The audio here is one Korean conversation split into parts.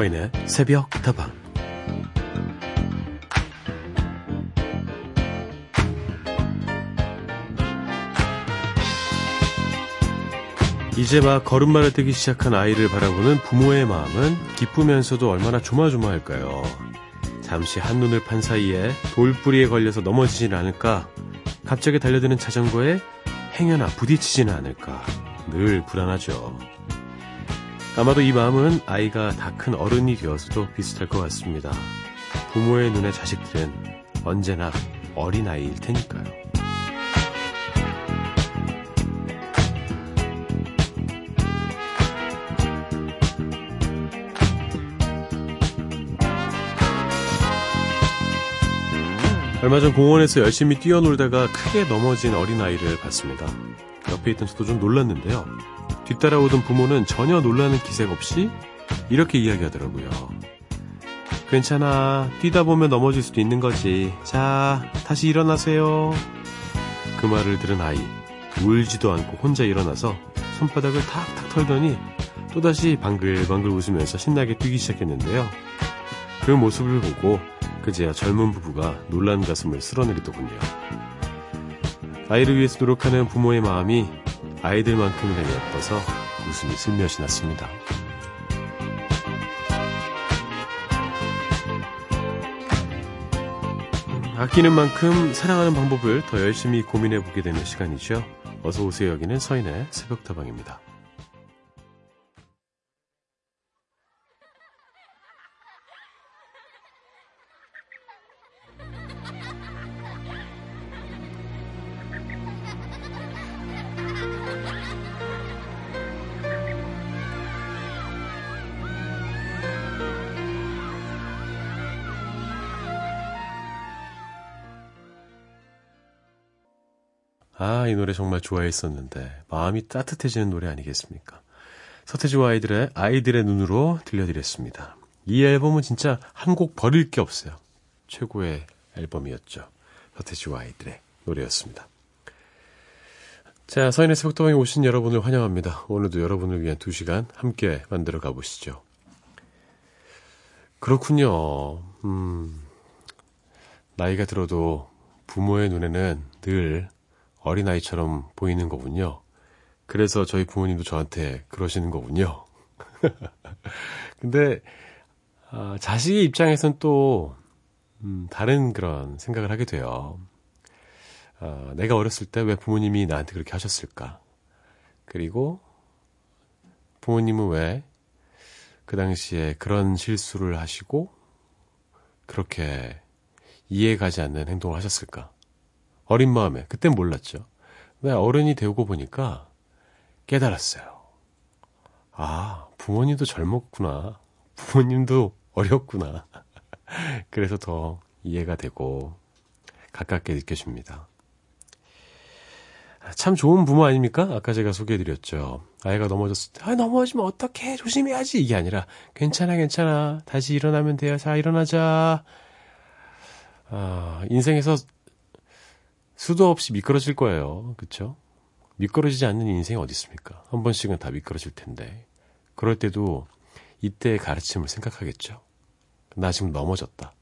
서인의 새벽 다방 이제 막 걸음마를 뜨기 시작한 아이를 바라보는 부모의 마음은 기쁘면서도 얼마나 조마조마할까요? 잠시 한눈을 판 사이에 돌뿌리에 걸려서 넘어지진 않을까? 갑자기 달려드는 자전거에 행여나 부딪히지는 않을까? 늘 불안하죠. 아마도 이 마음은 아이가 다 큰 어른이 되어서도 비슷할 것 같습니다. 부모의 눈에 자식들은 언제나 어린아이일 테니까요. 얼마 전 공원에서 열심히 뛰어놀다가 크게 넘어진 어린아이를 봤습니다. 옆에 있던 저도 좀 놀랐는데요. 뒤따라오던 부모는 전혀 놀라는 기색 없이 이렇게 이야기하더라고요. 괜찮아. 뛰다 보면 넘어질 수도 있는 거지. 자, 다시 일어나세요. 그 말을 들은 아이. 울지도 않고 혼자 일어나서 손바닥을 탁탁 털더니 또다시 방글방글 웃으면서 신나게 뛰기 시작했는데요. 그 모습을 보고 그제야 젊은 부부가 놀란 가슴을 쓸어내리더군요. 아이를 위해서 노력하는 부모의 마음이 아이들만큼이나 예뻐서 웃음이 슬며시 났습니다. 아끼는 만큼 사랑하는 방법을 더 열심히 고민해 보게 되는 시간이죠. 어서 오세요. 여기는 서인의 새벽다방입니다. 아, 이 노래 정말 좋아했었는데 마음이 따뜻해지는 노래 아니겠습니까? 서태지와 아이들의 아이들의 눈으로 들려드렸습니다. 이 앨범은 진짜 한 곡 버릴 게 없어요. 최고의 앨범이었죠. 서태지와 아이들의 노래였습니다. 자, 서인의 새벽도방에 오신 여러분을 환영합니다. 오늘도 여러분을 위한 두 시간 함께 만들어 가보시죠. 그렇군요. 음, 나이가 들어도 부모의 눈에는 늘 어린아이처럼 보이는 거군요. 그래서 저희 부모님도 저한테 그러시는 거군요. 근데, 아, 자식의 입장에선 또, 음, 다른 그런 생각을 하게 돼요. 아, 내가 어렸을 때 왜 부모님이 나한테 그렇게 하셨을까? 그리고 부모님은 왜 그 당시에 그런 실수를 하시고 그렇게 이해 가지 않는 행동을 하셨을까? 어린 마음에 그땐 몰랐죠. 왜 어른이 되고 보니까 깨달았어요. 아, 부모님도 젊었구나. 부모님도 어렸구나. 그래서 더 이해가 되고 가깝게 느껴집니다. 참 좋은 부모 아닙니까? 아까 제가 소개해드렸죠. 아이가 넘어졌을 때, 아, 넘어지면 어떡해. 조심해야지. 이게 아니라, 괜찮아, 괜찮아. 다시 일어나면 돼요. 자, 일어나자. 아, 인생에서 수도 없이 미끄러질 거예요. 그쵸? 미끄러지지 않는 인생이 어디 있습니까? 한 번씩은 다 미끄러질 텐데. 그럴 때도 이때의 가르침을 생각하겠죠. 나 지금 넘어졌다.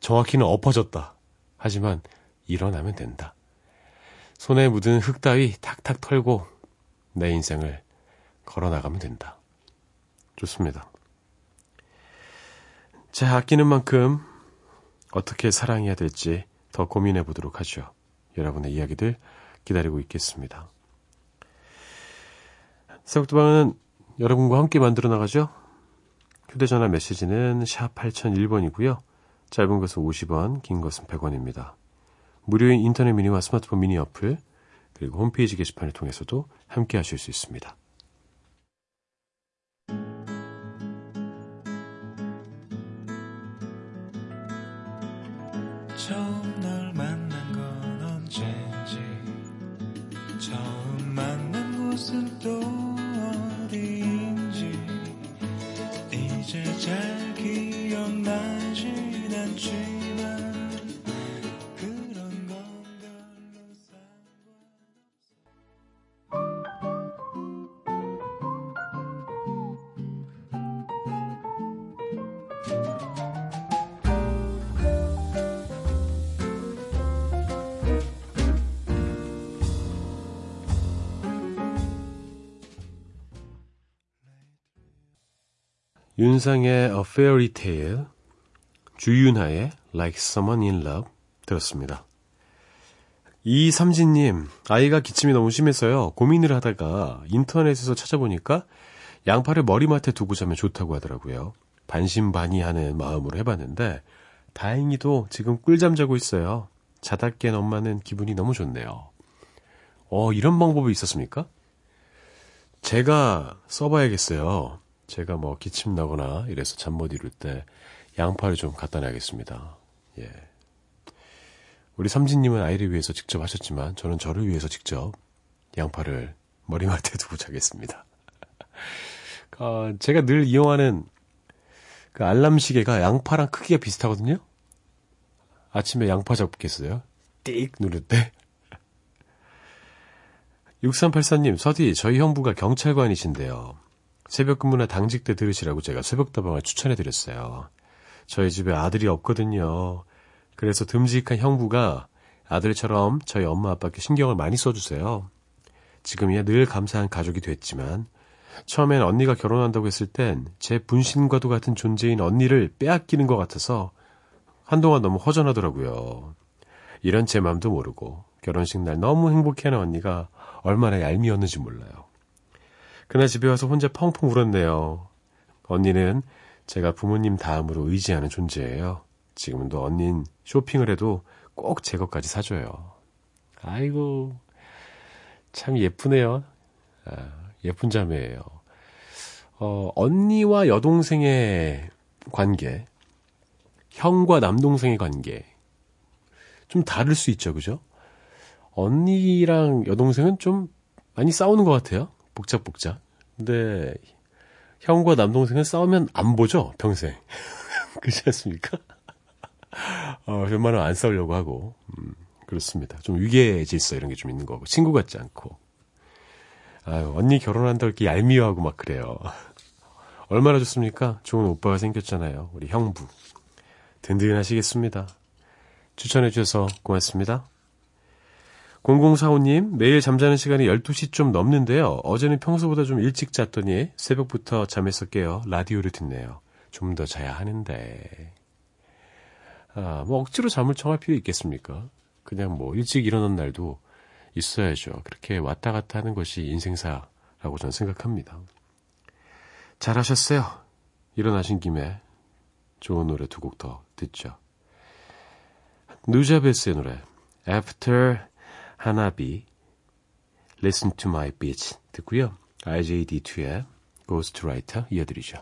정확히는 엎어졌다. 하지만 일어나면 된다. 손에 묻은 흙 따위 탁탁 털고 내 인생을 걸어나가면 된다. 좋습니다. 자, 아끼는 만큼 어떻게 사랑해야 될지 더 고민해 보도록 하죠. 여러분의 이야기들 기다리고 있겠습니다. 새벽도방은 여러분과 함께 만들어 나가죠. 휴대전화 메시지는 샵 8001번이고요. 짧은 것은 50원, 긴 것은 100원입니다. 무료인 인터넷 미니와 스마트폰 미니 어플, 그리고 홈페이지 게시판을 통해서도 함께 하실 수 있습니다. 처음 널건 언제지 처음 만난 곳은 또 어디인지 이제 잘 윤상의 A Fairy Tale, 주윤하의 Like Someone in Love 들었습니다. 이삼진님, 아이가 기침이 너무 심해서요. 고민을 하다가 인터넷에서 찾아보니까 양파를 머리맡에 두고 자면 좋다고 하더라고요. 반신반의하는 마음으로 해봤는데 다행히도 지금 꿀잠 자고 있어요. 자다 깬 엄마는 기분이 너무 좋네요. 어, 이런 방법이 있었습니까? 제가 써봐야겠어요. 제가 뭐 기침 나거나 이래서 잠 못 이룰 때 양파를 좀 갖다 놔야겠습니다. 예. 우리 삼진님은 아이를 위해서 직접 하셨지만 저는 저를 위해서 직접 양파를 머리맡에 두고 자겠습니다. 어, 제가 늘 이용하는 그 알람 시계가 양파랑 크기가 비슷하거든요. 아침에 양파 잡겠어요. 띡 누를 때. 6384님, 서디, 저희 형부가 경찰관이신데요. 새벽 근무나 당직 때 들으시라고 제가 새벽 다방을 추천해 드렸어요. 저희 집에 아들이 없거든요. 그래서 듬직한 형부가 아들처럼 저희 엄마 아빠께 신경을 많이 써주세요. 지금이야 늘 감사한 가족이 됐지만 처음엔 언니가 결혼한다고 했을 땐 제 분신과도 같은 존재인 언니를 빼앗기는 것 같아서 한동안 너무 허전하더라고요. 이런 제 맘도 모르고 결혼식 날 너무 행복해하는 언니가 얼마나 얄미웠는지 몰라요. 그날 집에 와서 혼자 펑펑 울었네요. 언니는 제가 부모님 다음으로 의지하는 존재예요. 지금도 언닌 쇼핑을 해도 꼭 제 것까지 사줘요. 아이고, 참 예쁘네요. 아, 예쁜 자매예요. 어, 언니와 여동생의 관계, 형과 남동생의 관계, 좀 다를 수 있죠, 그죠? 언니랑 여동생은 좀 많이 싸우는 것 같아요. 복잡복잡. 근데 형과 남동생은 싸우면 안 보죠, 평생. 그렇지 않습니까? 어, 웬만하면 안 싸우려고 하고, 음, 그렇습니다. 좀 위계 질서 이런 게 좀 있는 거고, 친구 같지 않고. 아유, 언니 결혼한다 이렇게 얄미워하고 막 그래요. 얼마나 좋습니까? 좋은 오빠가 생겼잖아요. 우리 형부. 든든하시겠습니다. 추천해주셔서 고맙습니다. 0045님, 매일 잠자는 시간이 12시 좀 넘는데요. 어제는 평소보다 좀 일찍 잤더니 새벽부터 잠에서 깨어 라디오를 듣네요. 좀 더 자야 하는데. 아, 뭐 억지로 잠을 청할 필요 있겠습니까? 그냥 뭐 일찍 일어난 날도 있어야죠. 그렇게 왔다 갔다 하는 것이 인생사라고 저는 생각합니다. 잘하셨어요. 일어나신 김에 좋은 노래 두 곡 더 듣죠. 누자베스의 노래 After 하나비 Listen to my beats 듣고요. RJD2의 Ghostwriter 이어드리죠.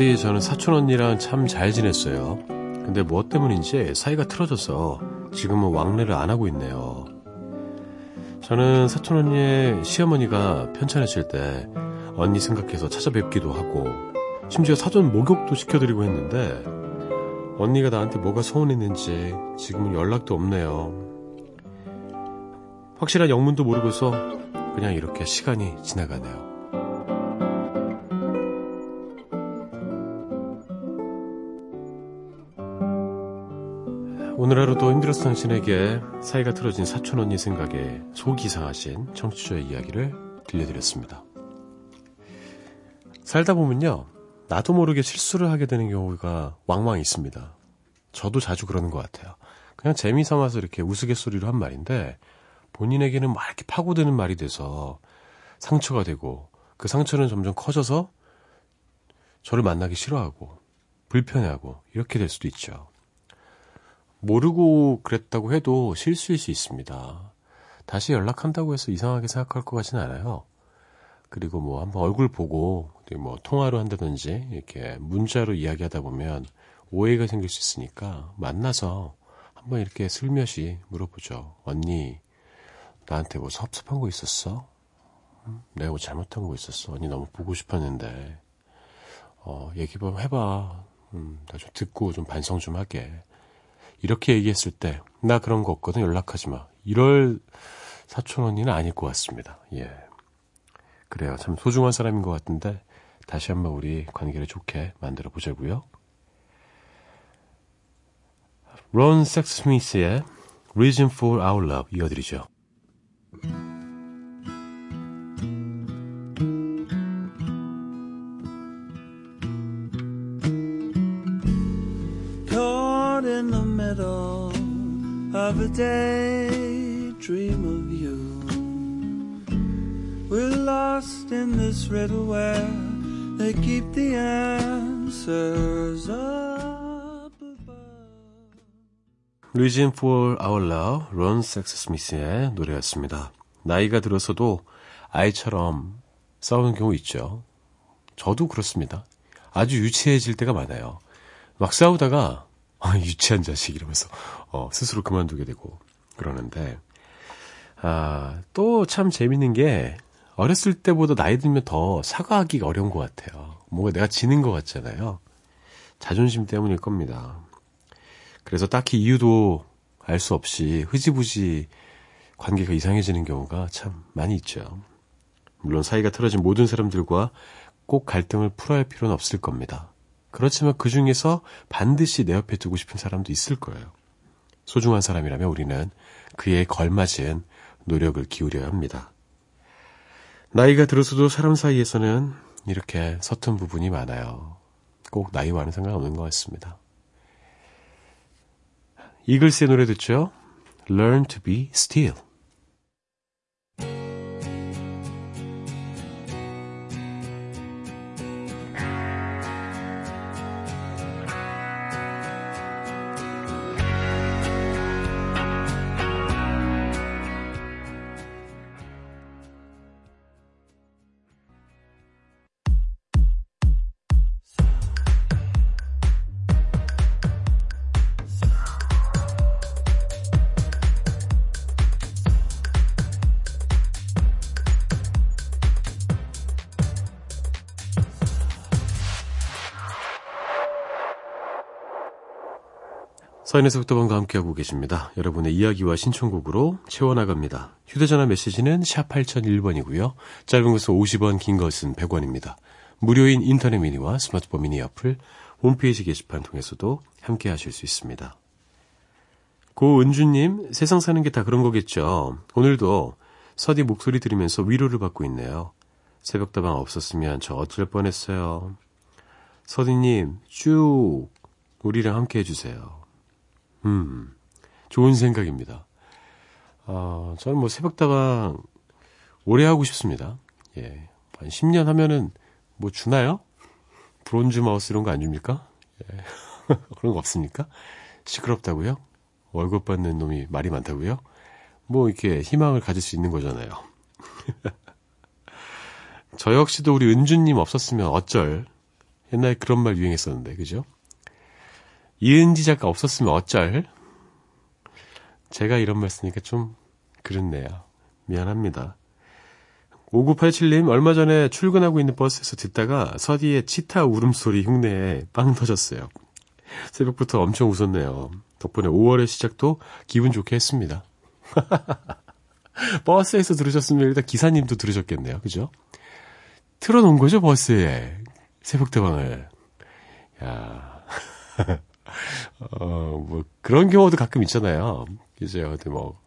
서디 저는 사촌 언니랑 참 잘 지냈어요. 근데 무엇 때문인지 사이가 틀어져서 지금은 왕래를 안 하고 있네요. 저는 사촌 언니의 시어머니가 편찮으실 때 언니 생각해서 찾아뵙기도 하고 심지어 사전 목욕도 시켜드리고 했는데 언니가 나한테 뭐가 서운했는지 지금은 연락도 없네요. 확실한 영문도 모르고서 그냥 이렇게 시간이 지나가네요. 오늘 하루도 힘들었어 당신에게 사이가 틀어진 사촌 언니 생각에 속이 상하신 청취자의 이야기를 들려드렸습니다. 살다 보면요, 나도 모르게 실수를 하게 되는 경우가 왕왕 있습니다. 저도 자주 그러는 것 같아요. 그냥 재미 삼아서 이렇게 우스갯소리로 한 말인데, 본인에게는 막 이렇게 파고드는 말이 돼서 상처가 되고, 그 상처는 점점 커져서 저를 만나기 싫어하고, 불편해하고, 이렇게 될 수도 있죠. 모르고 그랬다고 해도 실수일 수 있습니다. 다시 연락한다고 해서 이상하게 생각할 것 같지는 않아요. 그리고 뭐 한번 얼굴 보고 뭐 통화로 한다든지 이렇게 문자로 이야기하다 보면 오해가 생길 수 있으니까 만나서 한번 이렇게 슬며시 물어보죠. 언니, 나한테 뭐 섭섭한 거 있었어? 내가 뭐 잘못한 거 있었어? 언니 너무 보고 싶었는데, 어, 얘기 좀 해봐. 음, 나 좀 듣고 좀 반성 좀 하게. 이렇게 얘기했을 때, 나 그런 거 없거든, 연락하지 마. 이럴 사촌 언니는 아닐 것 같습니다. 예. 그래요. 참 소중한 사람인 것 같은데, 다시 한번 우리 관계를 좋게 만들어 보자고요. 론 섹스 스미스의 Reason for Our Love 이어드리죠. Keep the answers up above. Reason for Our Love, 론 섹스 스미스의 노래였습니다. 나이가 들어서도 아이처럼 싸우는 경우 있죠. 저도 그렇습니다. 아주 유치해질 때가 많아요. 막 싸우다가 아, 유치한 자식 이러면서 어, 스스로 그만두게 되고 그러는데 아, 또 참 재밌는 게 어렸을 때보다 나이 들면 더 사과하기가 어려운 것 같아요. 뭔가 내가 지는 것 같잖아요. 자존심 때문일 겁니다. 그래서 딱히 이유도 알 수 없이 흐지부지 관계가 이상해지는 경우가 참 많이 있죠. 물론 사이가 틀어진 모든 사람들과 꼭 갈등을 풀어야 할 필요는 없을 겁니다. 그렇지만 그 중에서 반드시 내 옆에 두고 싶은 사람도 있을 거예요. 소중한 사람이라면 우리는 그에 걸맞은 노력을 기울여야 합니다. 나이가 들어서도 사람 사이에서는 이렇게 서툰 부분이 많아요. 꼭 나이와는 상관없는 것 같습니다. 이글스의 노래 듣죠? Learn to be still. 서인에서 북도방과 함께하고 계십니다. 여러분의 이야기와 신청곡으로 채워나갑니다. 휴대전화 메시지는 샵 8001번이고요. 짧은 것은 50원, 긴 것은 100원입니다. 무료인 인터넷 미니와 스마트폰 미니 어플, 홈페이지 게시판 통해서도 함께하실 수 있습니다. 고은주님, 세상 사는 게 다 그런 거겠죠. 오늘도 서디 목소리 들으면서 위로를 받고 있네요. 새벽다방 없었으면 저 어쩔 뻔했어요. 서디님, 쭉 우리랑 함께 해주세요. 음, 좋은 생각입니다. 어, 저는 뭐 새벽다방 오래 하고 싶습니다. 예. 한 10년 하면은 뭐 주나요? 브론즈 마우스 이런 거 안 줍니까? 예. 그런 거 없습니까? 시끄럽다고요? 월급 받는 놈이 말이 많다고요? 뭐 이렇게 희망을 가질 수 있는 거잖아요. 저 역시도 우리 은주님 없었으면 어쩔. 옛날에 그런 말 유행했었는데, 그죠? 이은지 작가 없었으면 어쩔? 제가 이런 말 쓰니까 좀 그렇네요. 미안합니다. 5987님, 얼마 전에 출근하고 있는 버스에서 듣다가 서디의 치타 울음소리 흉내에 빵 터졌어요. 새벽부터 엄청 웃었네요. 덕분에 5월의 시작도 기분 좋게 했습니다. 버스에서 들으셨으면 일단 기사님도 들으셨겠네요. 그죠? 틀어놓은 거죠, 버스에. 새벽대방을. 야 어, 뭐, 그런 경우도 가끔 있잖아요. 이제 어디 뭐,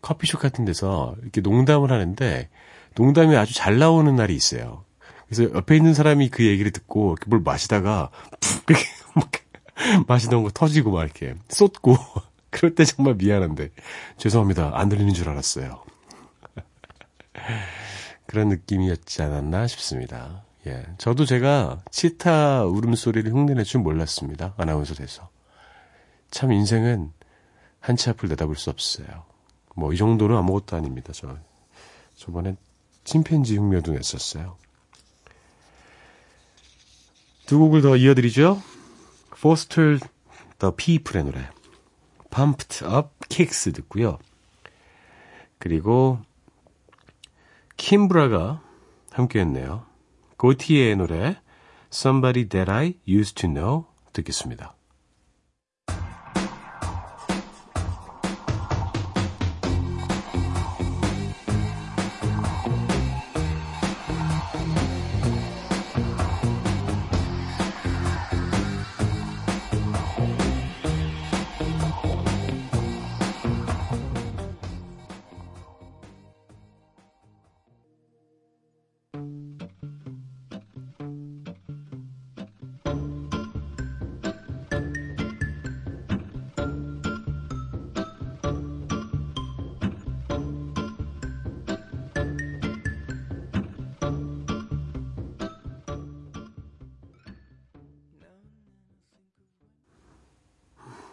커피숍 같은 데서 이렇게 농담을 하는데, 농담이 아주 잘 나오는 날이 있어요. 그래서 옆에 있는 사람이 그 얘기를 듣고 뭘 마시다가 푹 이렇게 막 마시던 거 터지고 막 이렇게 쏟고 그럴 때 정말 미안한데 죄송합니다. 안 들리는 줄 알았어요. 그런 느낌이었지 않았나 싶습니다. 예. 저도 제가 치타 울음소리를 흉내낼 줄 몰랐습니다. 아나운서 돼서. 참 인생은 한치 앞을 내다볼 수 없어요. 뭐 이 정도는 아무것도 아닙니다. 저 저번에 침팬지 흉내도 냈었어요. 두 곡을 더 이어드리죠. Foster the People의 노래 Pumped Up Kicks 듣고요. 그리고 킴브라가 함께 했네요. 고티의 노래 Somebody That I Used to Know 듣겠습니다.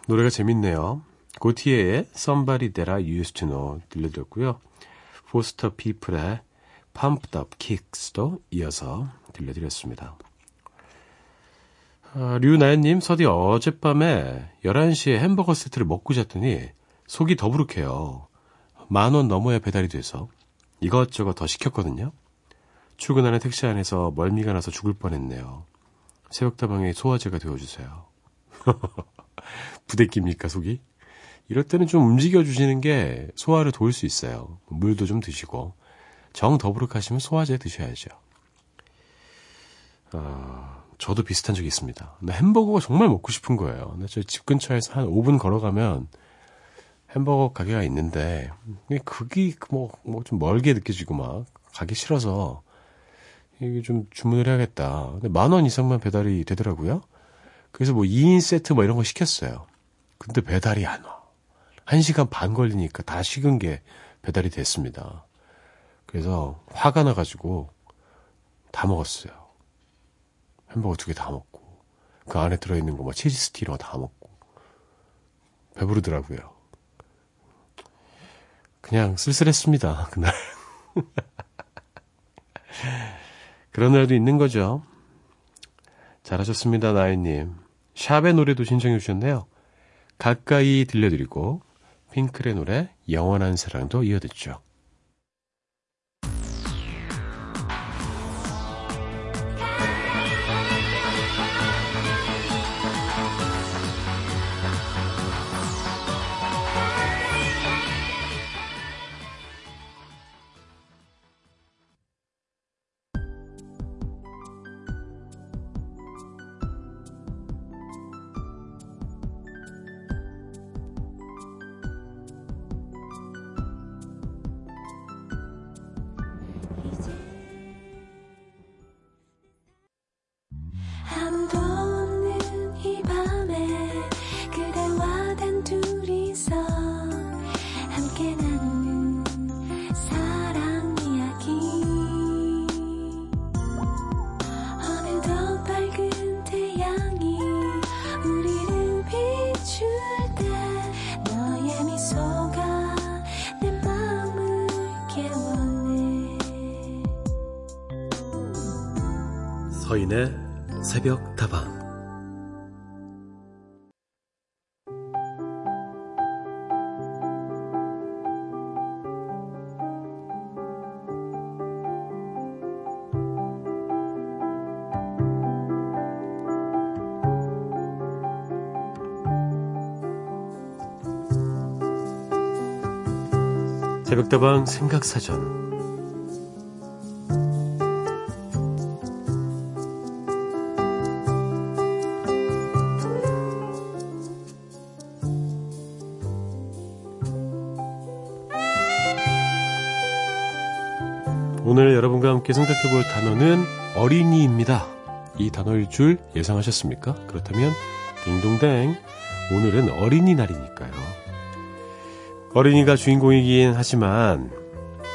노래가 재밌네요. 고티에의 Somebody That I Used To Know 들려드렸고요. 포스터 피플의 Pumped Up Kicks도 이어서 들려드렸습니다. 아, 류나연님, 서디 어젯밤에 11시에 햄버거 세트를 먹고 잤더니 속이 더부룩해요. 만 원 넘어야 배달이 돼서 이것저것 더 시켰거든요. 출근하는 택시 안에서 멀미가 나서 죽을 뻔했네요. 새벽다방에 소화제가 되어주세요. 부대끼입니까, 속이? 이럴 때는 좀 움직여주시는 게 소화를 도울 수 있어요. 물도 좀 드시고. 정 더부룩하시면 소화제 드셔야죠. 어, 저도 비슷한 적이 있습니다. 햄버거가 정말 먹고 싶은 거예요. 저희 집 근처에서 한 5분 걸어가면 햄버거 가게가 있는데, 그게 뭐, 뭐 좀 멀게 느껴지고 막, 가기 싫어서, 이게 좀 주문을 해야겠다. 근데 만 원 이상만 배달이 되더라고요. 그래서 뭐 2인 세트 뭐 이런 거 시켰어요. 근데 배달이 안 와. 1시간 반 걸리니까 다 식은 게 배달이 됐습니다. 그래서 화가 나가지고 다 먹었어요. 햄버거 두 개 다 먹고 그 안에 들어있는 거 뭐 치즈 스티로 다 먹고 배부르더라고요. 그냥 쓸쓸했습니다. 그날. 그런 날도 있는 거죠. 잘하셨습니다, 나이님. 샵의 노래도 신청해 주셨네요. 가까이 들려드리고 핑클의 노래 영원한 사랑도 이어듣죠. 새벽다방 생각사전 오늘 여러분과 함께 생각해 볼 단어는 어린이입니다. 이 단어일 줄 예상하셨습니까? 그렇다면 딩동댕 오늘은 어린이날이니까요. 어린이가 주인공이긴 하지만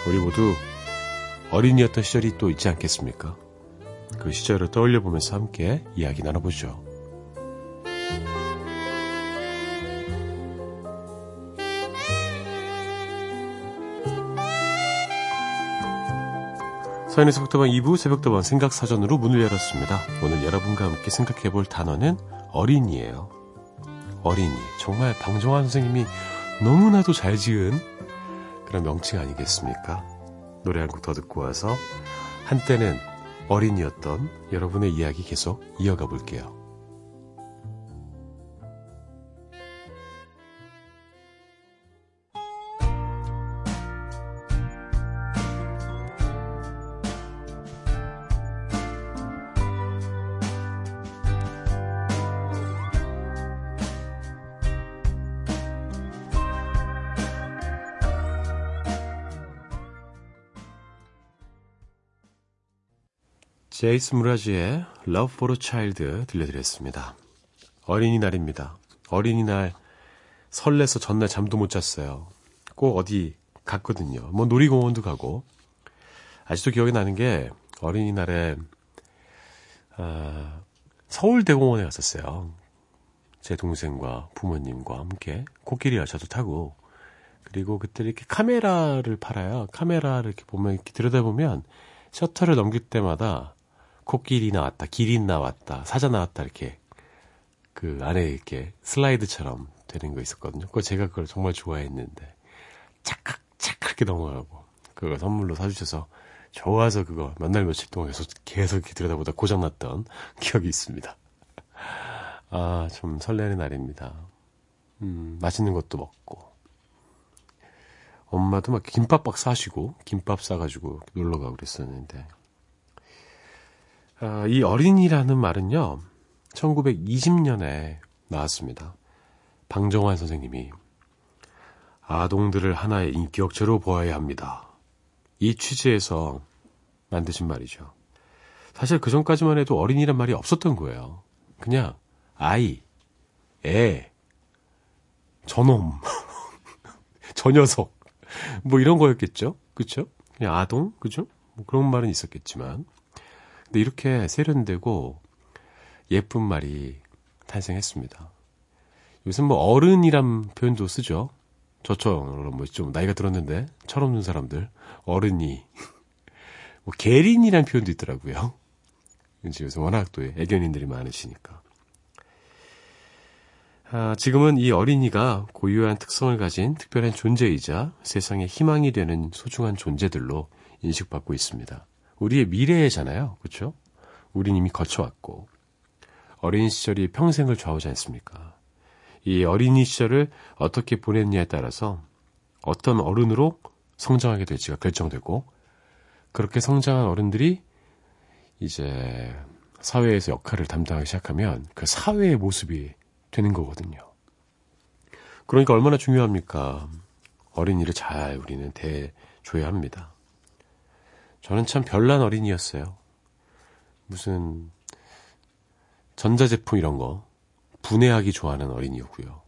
우리 모두 어린이였던 시절이 또 있지 않겠습니까? 그 시절을 떠올려 보면서 함께 이야기 나눠보죠. 서인의 속도방 2부 새벽도방 생각사전으로 문을 열었습니다. 오늘 여러분과 함께 생각해 볼 단어는 어린이에요. 어린이. 정말 방정환 선생님이 너무나도 잘 지은 그런 명칭 아니겠습니까? 노래 한 곡 더 듣고 와서 한때는 어린이였던 여러분의 이야기 계속 이어가 볼게요. 제이스 무라지의 Love for a Child 들려드렸습니다. 어린이날입니다. 어린이날 설레서 전날 잠도 못 잤어요. 꼭 어디 갔거든요. 뭐 놀이공원도 가고 아직도 기억이 나는 게 어린이날에 아, 서울대공원에 갔었어요. 제 동생과 부모님과 함께 코끼리 열차도 타고 그리고 그때 이렇게 카메라를 팔아요. 카메라를 이렇게 보면 이렇게 들여다보면 셔터를 넘길 때마다 코끼리 나왔다, 기린 나왔다, 사자 나왔다 이렇게 그 안에 이렇게 슬라이드처럼 되는 거 있었거든요. 그거 제가 그걸 정말 좋아했는데 착각 착각게 넘어가고 그거 선물로 사주셔서 좋아서 그거 몇 날 며칠 동안 계속 계속 이렇게 들여다보다 고장났던 기억이 있습니다. 아, 좀 설레는 날입니다. 음, 맛있는 것도 먹고. 엄마도 막 김밥 박 사시고, 김밥 싸가지고 놀러 가고 그랬었는데. 아, 이 어린이라는 말은요, 1920년에 나왔습니다. 방정환 선생님이 아동들을 하나의 인격체로 보아야 합니다. 이 취지에서 만드신 말이죠. 사실 그 전까지만 해도 어린이란 말이 없었던 거예요. 그냥 아이, 애, 저놈, 저 녀석, 뭐 이런 거였겠죠? 그쵸? 그냥 아동, 그죠? 뭐 그런 말은 있었겠지만. 근데 이렇게 세련되고 예쁜 말이 탄생했습니다. 요즘 뭐 어른이란 표현도 쓰죠. 저처럼 뭐 좀 나이가 들었는데 철없는 사람들 어른이 뭐 계린이란 표현도 있더라고요. 이제 요즘 워낙 또 애견인들이 많으시니까. 아, 지금은 이 어린이가 고유한 특성을 가진 특별한 존재이자 세상의 희망이 되는 소중한 존재들로 인식받고 있습니다. 우리의 미래잖아요. 그렇죠? 우린 이미 거쳐왔고 어린 시절이 평생을 좌우지 않습니까? 이 어린이 시절을 어떻게 보냈냐에 따라서 어떤 어른으로 성장하게 될지가 결정되고 그렇게 성장한 어른들이 이제 사회에서 역할을 담당하기 시작하면 그 사회의 모습이 되는 거거든요. 그러니까 얼마나 중요합니까? 어린이를 잘 우리는 대줘야 합니다. 저는 참 별난 어린이였어요. 무슨 전자제품 이런 거 분해하기 좋아하는 어린이였고요.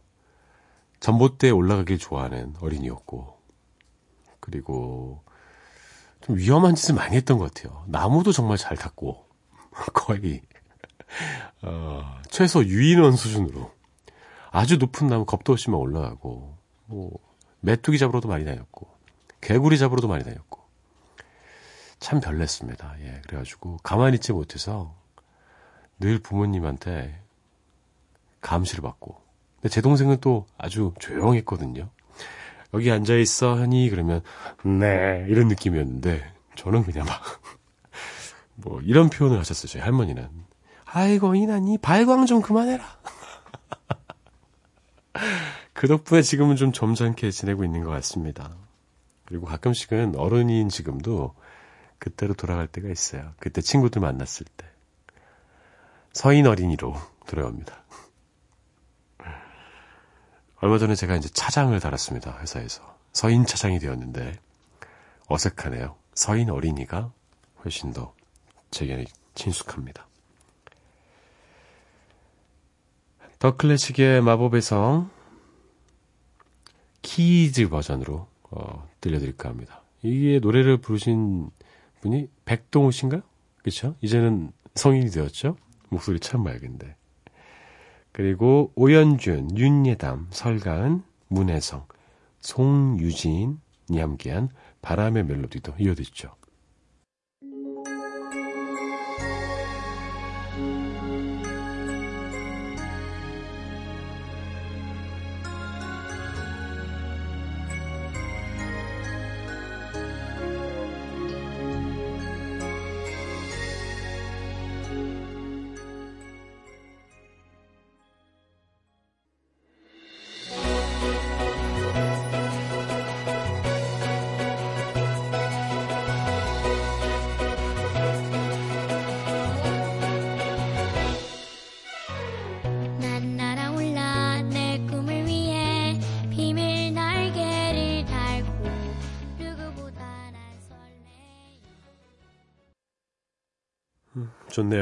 전봇대에 올라가길 좋아하는 어린이였고 그리고 좀 위험한 짓을 많이 했던 것 같아요. 나무도 정말 잘 탔고 거의 어, 최소 유인원 수준으로 아주 높은 나무 겁도 없이만 올라가고 뭐 메뚜기 잡으러도 많이 다녔고 개구리 잡으러도 많이 다녔고 참 별냈습니다. 예, 그래가지고 가만히 있지 못해서 늘 부모님한테 감시를 받고. 근데 제 동생은 또 아주 조용했거든요. 여기 앉아 있어 하니 그러면 네 이런 느낌이었는데 저는 그냥 막 뭐 이런 표현을 하셨어요. 저희 할머니는 아이고 이나니 발광 좀 그만해라. 그 덕분에 지금은 좀 점잖게 지내고 있는 것 같습니다. 그리고 가끔씩은 어른인 지금도 그때로 돌아갈 때가 있어요. 그때 친구들 만났을 때. 서인 어린이로 돌아옵니다. 얼마 전에 제가 이제 차장을 달았습니다. 회사에서. 서인 차장이 되었는데 어색하네요. 서인 어린이가 훨씬 더 제게 친숙합니다. 더 클래식의 마법의 성 kids 버전으로 어, 들려드릴까 합니다. 이게 노래를 부르신 분이 백동우 씨인가요? 그렇죠? 이제는 성인이 되었죠? 목소리 참 맑은데. 그리고 오연준, 윤예담, 설가은, 문혜성, 송유진이 함께한 바람의 멜로디도 이어듣죠.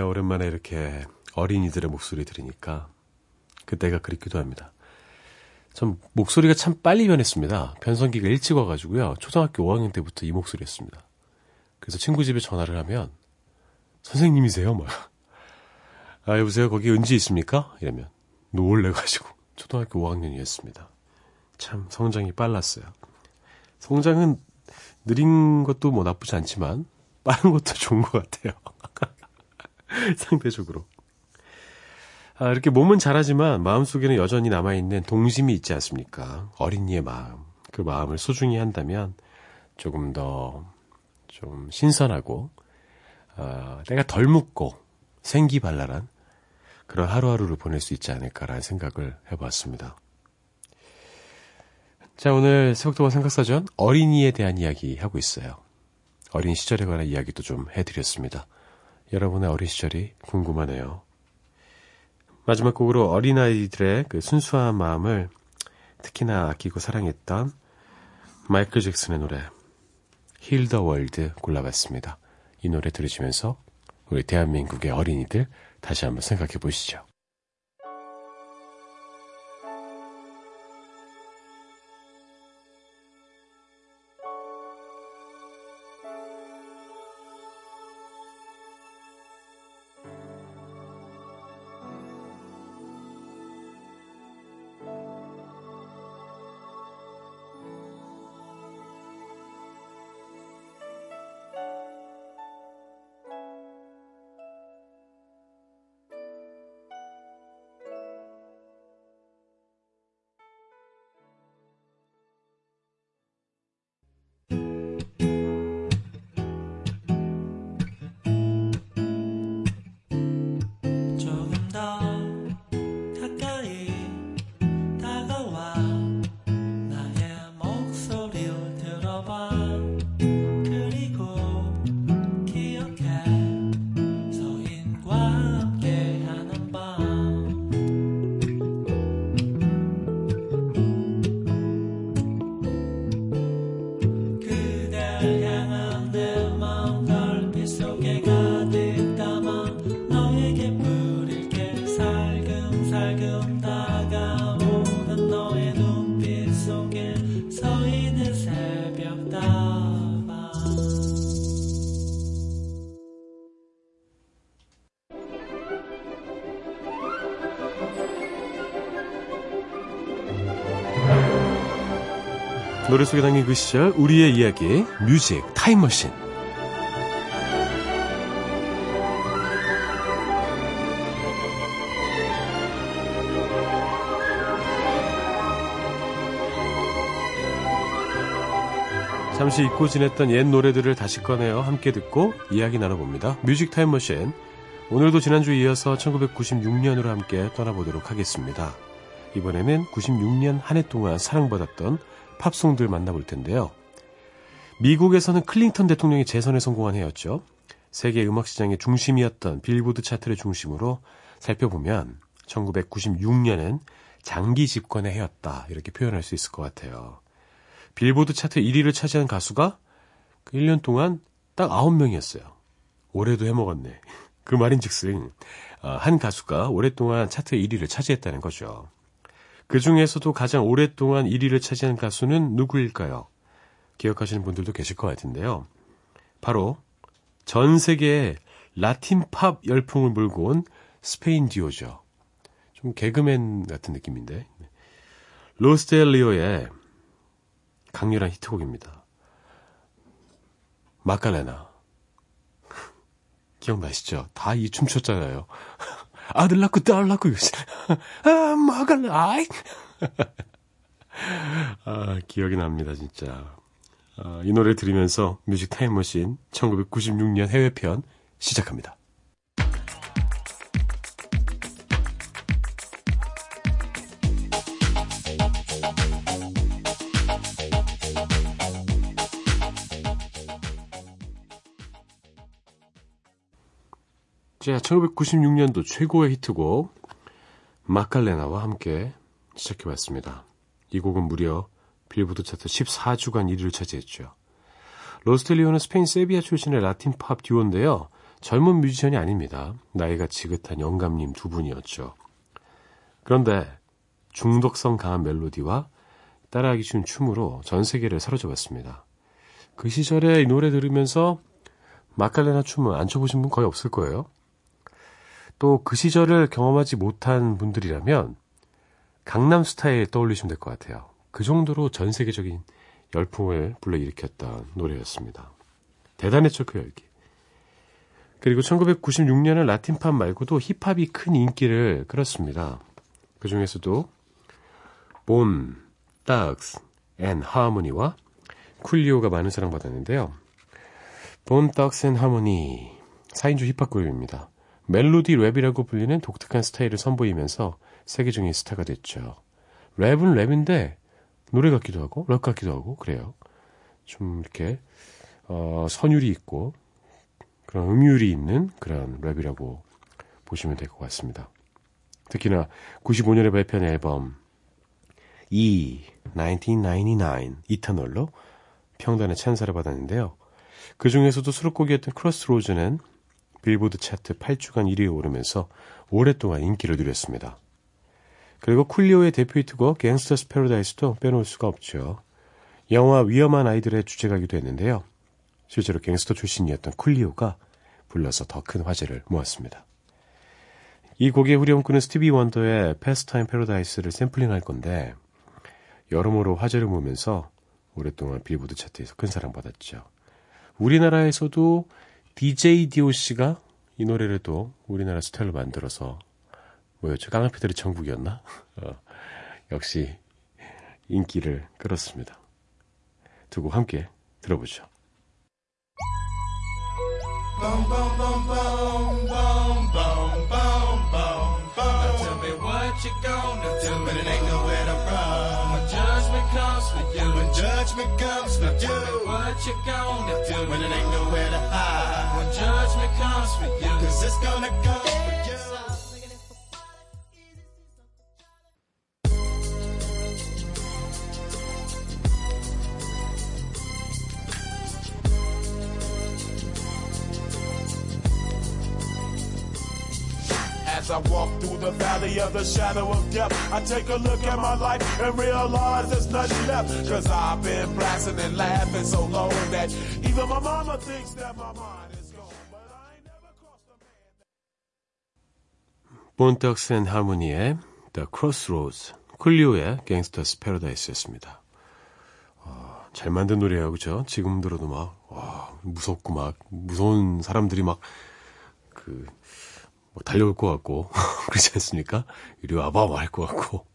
오랜만에 이렇게 어린이들의 목소리 들으니까 그때가 그립기도 합니다. 전 목소리가 참 빨리 변했습니다. 변성기가 일찍 와가지고요. 초등학교 5학년 때부터 이 목소리였습니다. 그래서 친구 집에 전화를 하면 선생님이세요? 막. 아, 여보세요? 거기 은지 있습니까? 이러면 놀래가지고 초등학교 5학년이었습니다. 참 성장이 빨랐어요. 성장은 느린 것도 뭐 나쁘지 않지만 빠른 것도 좋은 것 같아요. 상대적으로. 아, 이렇게 몸은 잘하지만 마음속에는 여전히 남아있는 동심이 있지 않습니까? 어린이의 마음. 그 마음을 소중히 한다면 조금 더 좀 신선하고, 아, 내가 덜 묻고 생기발랄한 그런 하루하루를 보낼 수 있지 않을까라는 생각을 해봤습니다. 자, 오늘 새벽동화 생각사전 어린이에 대한 이야기 하고 있어요. 어린 시절에 관한 이야기도 좀 해드렸습니다. 여러분의 어린 시절이 궁금하네요. 마지막 곡으로 어린아이들의 그 순수한 마음을 특히나 아끼고 사랑했던 마이클 잭슨의 노래 Heal the World 골라봤습니다. 이 노래 들으시면서 우리 대한민국의 어린이들 다시 한번 생각해 보시죠. 노래 속에 담긴 그 시절 우리의 이야기 뮤직 타임머신 잠시 잊고 지냈던 옛 노래들을 다시 꺼내어 함께 듣고 이야기 나눠봅니다. 뮤직 타임머신 오늘도 지난주에 이어서 1996년으로 함께 떠나보도록 하겠습니다. 이번에는 96년 한 해 동안 사랑받았던 팝송들 만나볼 텐데요. 미국에서는 클린턴 대통령이 재선에 성공한 해였죠. 세계 음악 시장의 중심이었던 빌보드 차트를 중심으로 살펴보면 1996년은 장기 집권의 해였다. 이렇게 표현할 수 있을 것 같아요. 빌보드 차트 1위를 차지한 가수가 1년 그 동안 딱 9명이었어요. 올해도 해먹었네. 그 말인 즉슨, 어, 한 가수가 오랫동안 차트 1위를 차지했다는 거죠. 그 중에서도 가장 오랫동안 1위를 차지한 가수는 누구일까요? 기억하시는 분들도 계실 것 같은데요. 바로 전 세계에 라틴 팝 열풍을 몰고 온 스페인 듀오죠. 좀 개그맨 같은 느낌인데. 로스텔리오의 강렬한 히트곡입니다. 마칼레나. 기억나시죠? 다 이 춤췄잖아요. 아들 낳고 딸 낳고 아 마칼레 아이 아 기억이 납니다 진짜 아, 이 노래 들으면서 뮤직 타임머신 1996년 해외편 시작합니다. 자, 1996년도 최고의 히트곡 마칼레나와 함께 시작해봤습니다. 이 곡은 무려 빌보드 차트 14주간 1위를 차지했죠. 로스텔리오는 스페인 세비야 출신의 라틴 팝 듀오인데요. 젊은 뮤지션이 아닙니다. 나이가 지긋한 영감님 두 분이었죠. 그런데 중독성 강한 멜로디와 따라하기 쉬운 춤으로 전 세계를 사로잡았습니다. 그 시절에 이 노래 들으면서 마칼레나 춤을 안 춰보신 분 거의 없을 거예요. 또 그 시절을 경험하지 못한 분들이라면 강남 스타일 떠올리시면 될 것 같아요. 그 정도로 전 세계적인 열풍을 불러일으켰던 노래였습니다. 대단했죠, 그 열기. 그리고 1996년은 라틴팝 말고도 힙합이 큰 인기를 끌었습니다. 그 중에서도 Bone Thugs-n-Harmony와 쿨리오가 많은 사랑받았는데요. Bone Thugs-n-Harmony 4인조 힙합 그룹입니다. 멜로디 랩이라고 불리는 독특한 스타일을 선보이면서 세계적인 스타가 됐죠. 랩은 랩인데 노래 같기도 하고 락 같기도 하고 그래요. 좀 이렇게 어, 선율이 있고 그런 음율이 있는 그런 랩이라고 보시면 될 것 같습니다. 특히나 95년에 발표한 앨범 E 1999 이터널로 평단의 찬사를 받았는데요. 그 중에서도 수록곡이었던 크로스로즈는 빌보드 차트 8주간 1위에 오르면서 오랫동안 인기를 누렸습니다. 그리고 쿨리오의 대표 히트곡 갱스터스 패러다이스도 빼놓을 수가 없죠. 영화 위험한 아이들의 주제가기도 했는데요. 실제로 갱스터 출신이었던 쿨리오가 불러서 더 큰 화제를 모았습니다. 이 곡의 후렴구는 스티비 원더의 Pastime Paradise를 샘플링한 건데 여러모로 화제를 모으면서 오랫동안 빌보드 차트에서 큰 사랑받았죠. 우리나라에서도 DJ DOC가 이 노래를 또 우리나라 스타일로 만들어서 뭐였죠? 깡패들의 천국이었나? 어, 역시 인기를 끌었습니다. 두고 함께 들어보죠. Judgment comes for you. What you gonna do when it ain't nowhere to hide? When judgment comes for you, cause it's gonna come I walk through the valley of the shadow of death, I take a look at my life and realize there's nothing left. Cause I've been blasting and laughing so long that even my mama thinks that my mind is gone. But I ain't never crossed a man. 본떡스 앤 하모니의 The Crossroads, 쿨리오의 Gangsta's Paradise였습니다. 어, 잘 만든 노래예요, 그죠? 지금 들어도 막, 와, 무섭고 막, 무서운 사람들이 막, 그, 뭐 달려올 것 같고 그렇지 않습니까? 이리 와봐 뭐 할 것 같고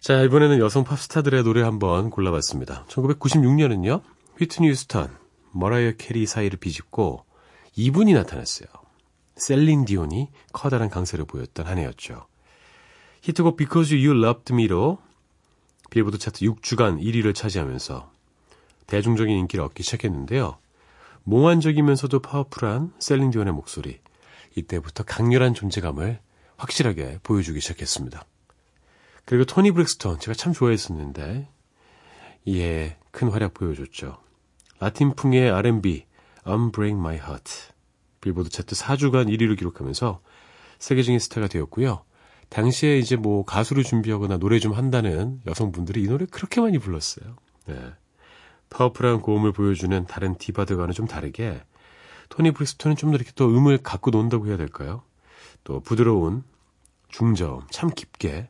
자 이번에는 여성 팝스타들의 노래 한번 골라봤습니다. 1996년은요 휘트니 휴스턴, 머라이어 캐리 사이를 비집고 이분이 나타났어요. 셀린 디온이 커다란 강세를 보였던 한 해였죠. 히트곡 Because You Loved Me로 빌보드 차트 6주간 1위를 차지하면서 대중적인 인기를 얻기 시작했는데요. 몽환적이면서도 파워풀한 셀린 디온의 목소리. 이때부터 강렬한 존재감을 확실하게 보여주기 시작했습니다. 그리고 토니 브렉스톤 제가 참 좋아했었는데 이 해 큰 활약 보여줬죠. 라틴풍의 R&B Un-Break My Heart 빌보드 차트 4주간 1위를 기록하면서 세계적인 스타가 되었고요. 당시에 이제 뭐 가수를 준비하거나 노래 좀 한다는 여성분들이 이 노래 그렇게 많이 불렀어요. 네. 파워풀한 고음을 보여주는 다른 디바들과는 좀 다르게 토니 브리스톤은 좀 더 이렇게 또 음을 갖고 논다고 해야 될까요? 또 부드러운 중저음 참 깊게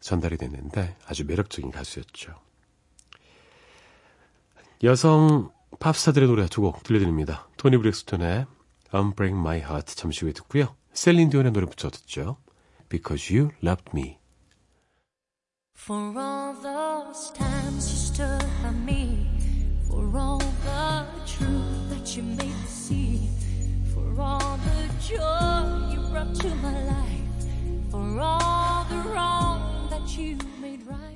전달이 됐는데 아주 매력적인 가수였죠. 여성 팝스타들의 노래 두 곡 들려드립니다. 토니 브렉스톤의 Unbreak My Heart 잠시 후에 듣고요. 셀린 디온의 노래부터 듣죠. Because You Loved Me. For all those times you stood by me, for all the truth that you made see, for all the joy you brought to my life, for all the wrong that you made right,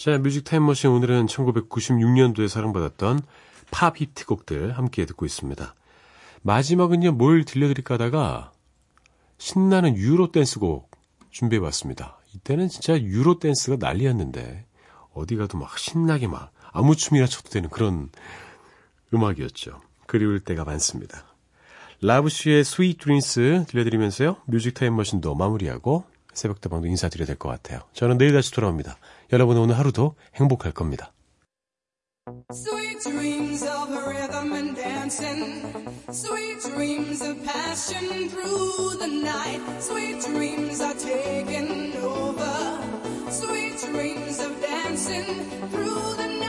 자, 뮤직 타임머신 오늘은 1996년도에 사랑받았던 팝 히트곡들 함께 듣고 있습니다. 마지막은요, 뭘 들려드릴까 하다가 신나는 유로 댄스곡 준비해봤습니다. 이때는 진짜 유로 댄스가 난리였는데 어디 가도 막 신나게 막 아무 춤이나 춰도 되는 그런 음악이었죠. 그리울 때가 많습니다. La Bouche의 Sweet Dreams 들려드리면서요. 뮤직 타임 머신도 마무리하고 새벽다방도 인사드려야 될 것 같아요. 저는 내일 다시 돌아옵니다. 여러분 오늘 하루도 행복할 겁니다. Sweet dreams of rhythm and dancing. Sweet dreams of passion through the night. Sweet dreams are taking over. Sweet dreams of dancing through the